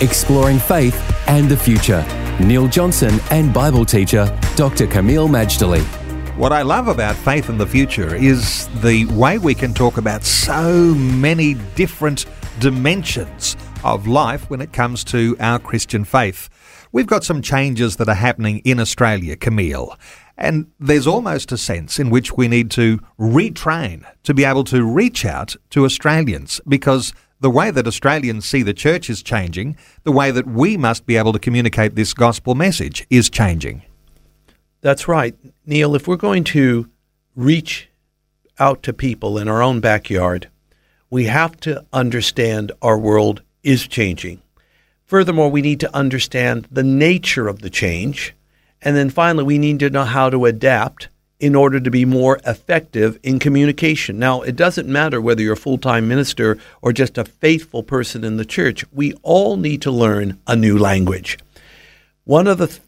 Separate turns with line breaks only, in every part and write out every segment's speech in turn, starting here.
Exploring faith and the future. Neil Johnson and Bible teacher Dr. Kameel Majdali.
What I love about faith and the future is the way we can talk about so many different dimensions of life when it comes to our Christian faith. We've got some changes that are happening in Australia, Kameel, and there's almost a sense in which we need to retrain to be able to reach out to Australians because the way that Australians see the church is changing, the way that we must be able to communicate this gospel message is changing.
That's right. Neil, if we're going to reach out to people in our own backyard, we have to understand our world is changing. Furthermore, we need to understand the nature of the change. And then finally, we need to know how to adapt in order to be more effective in communication. Now, it doesn't matter whether you're a full time minister or just a faithful person in the church, we all need to learn a new language. One of the th-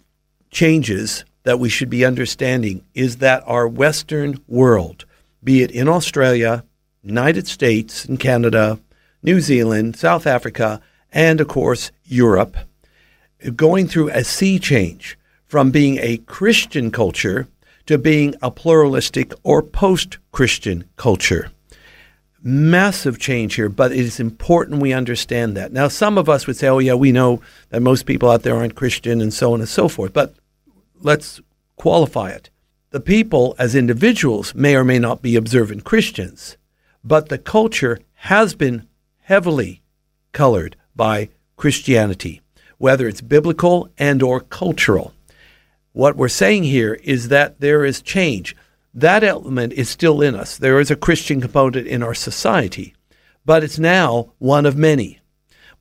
changes that we should be understanding is that our Western world, be it in Australia, United States, and Canada, New Zealand, South Africa, and of course, Europe, going through a sea change from being a Christian culture to being a pluralistic or post Christian culture. Massive change here, but it is important we understand that. Now, some of us would say, oh, yeah, we know that most people out there aren't Christian and so on and so forth, but let's qualify it. The people, as individuals, may or may not be observant Christians, but the culture has been heavily colored by Christianity, whether it's biblical and or cultural. What we're saying here is that there is change. That element is still in us. There is a Christian component in our society, but it's now one of many.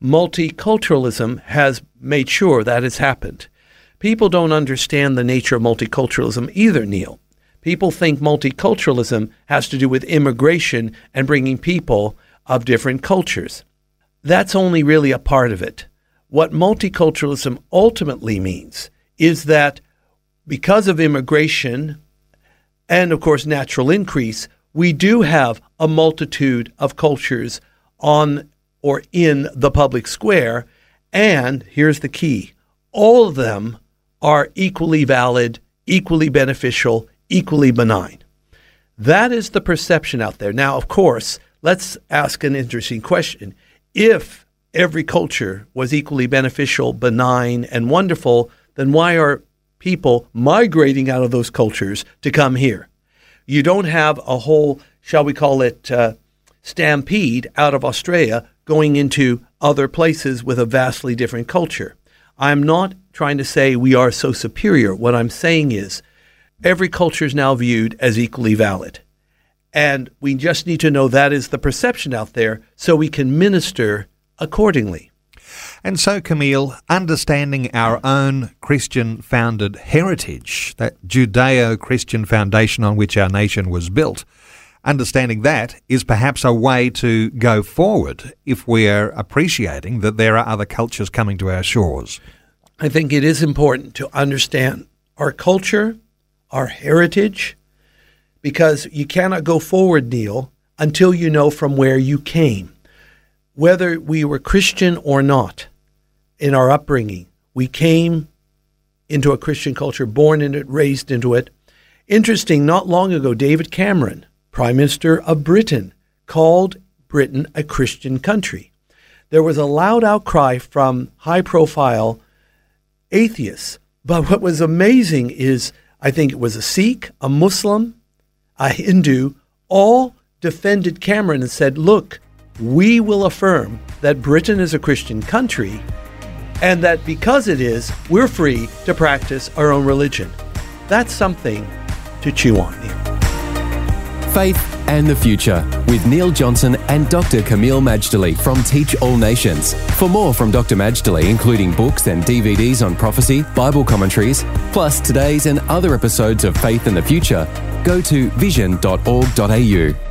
Multiculturalism has made sure that has happened. People don't understand the nature of multiculturalism either, Neil. People think multiculturalism has to do with immigration and bringing people of different cultures. That's only really a part of it. What multiculturalism ultimately means is that because of immigration and, of course, natural increase, we do have a multitude of cultures on or in the public square. And here's the key all of them are equally valid, equally beneficial, equally benign. That is the perception out there. Now, of course, let's ask an interesting question. If every culture was equally beneficial, benign, and wonderful, then why are people migrating out of those cultures to come here. You don't have a whole, shall we call it, uh, stampede out of Australia going into other places with a vastly different culture. I'm not trying to say we are so superior. What I'm saying is every culture is now viewed as equally valid. And we just need to know that is the perception out there so we can minister accordingly.
And so, Kameel, understanding our own Christian founded heritage, that Judeo Christian foundation on which our nation was built, understanding that is perhaps a way to go forward if we are appreciating that there are other cultures coming to our shores.
I think it is important to understand our culture, our heritage, because you cannot go forward, Neil, until you know from where you came. Whether we were Christian or not, in our upbringing. We came into a Christian culture, born in it, raised into it. Interesting, not long ago, David Cameron, Prime Minister of Britain, called Britain a Christian country. There was a loud outcry from high profile atheists. But what was amazing is I think it was a Sikh, a Muslim, a Hindu, all defended Cameron and said, look, we will affirm that Britain is a Christian country and that because it is, we're free to practice our own religion. That's something to chew on.
Faith and the Future with Neil Johnson and Dr. Kameel Majdali from Teach All Nations. For more from Dr. Majdali, including books and DVDs on prophecy, Bible commentaries, plus today's and other episodes of Faith and the Future, go to vision.org.au.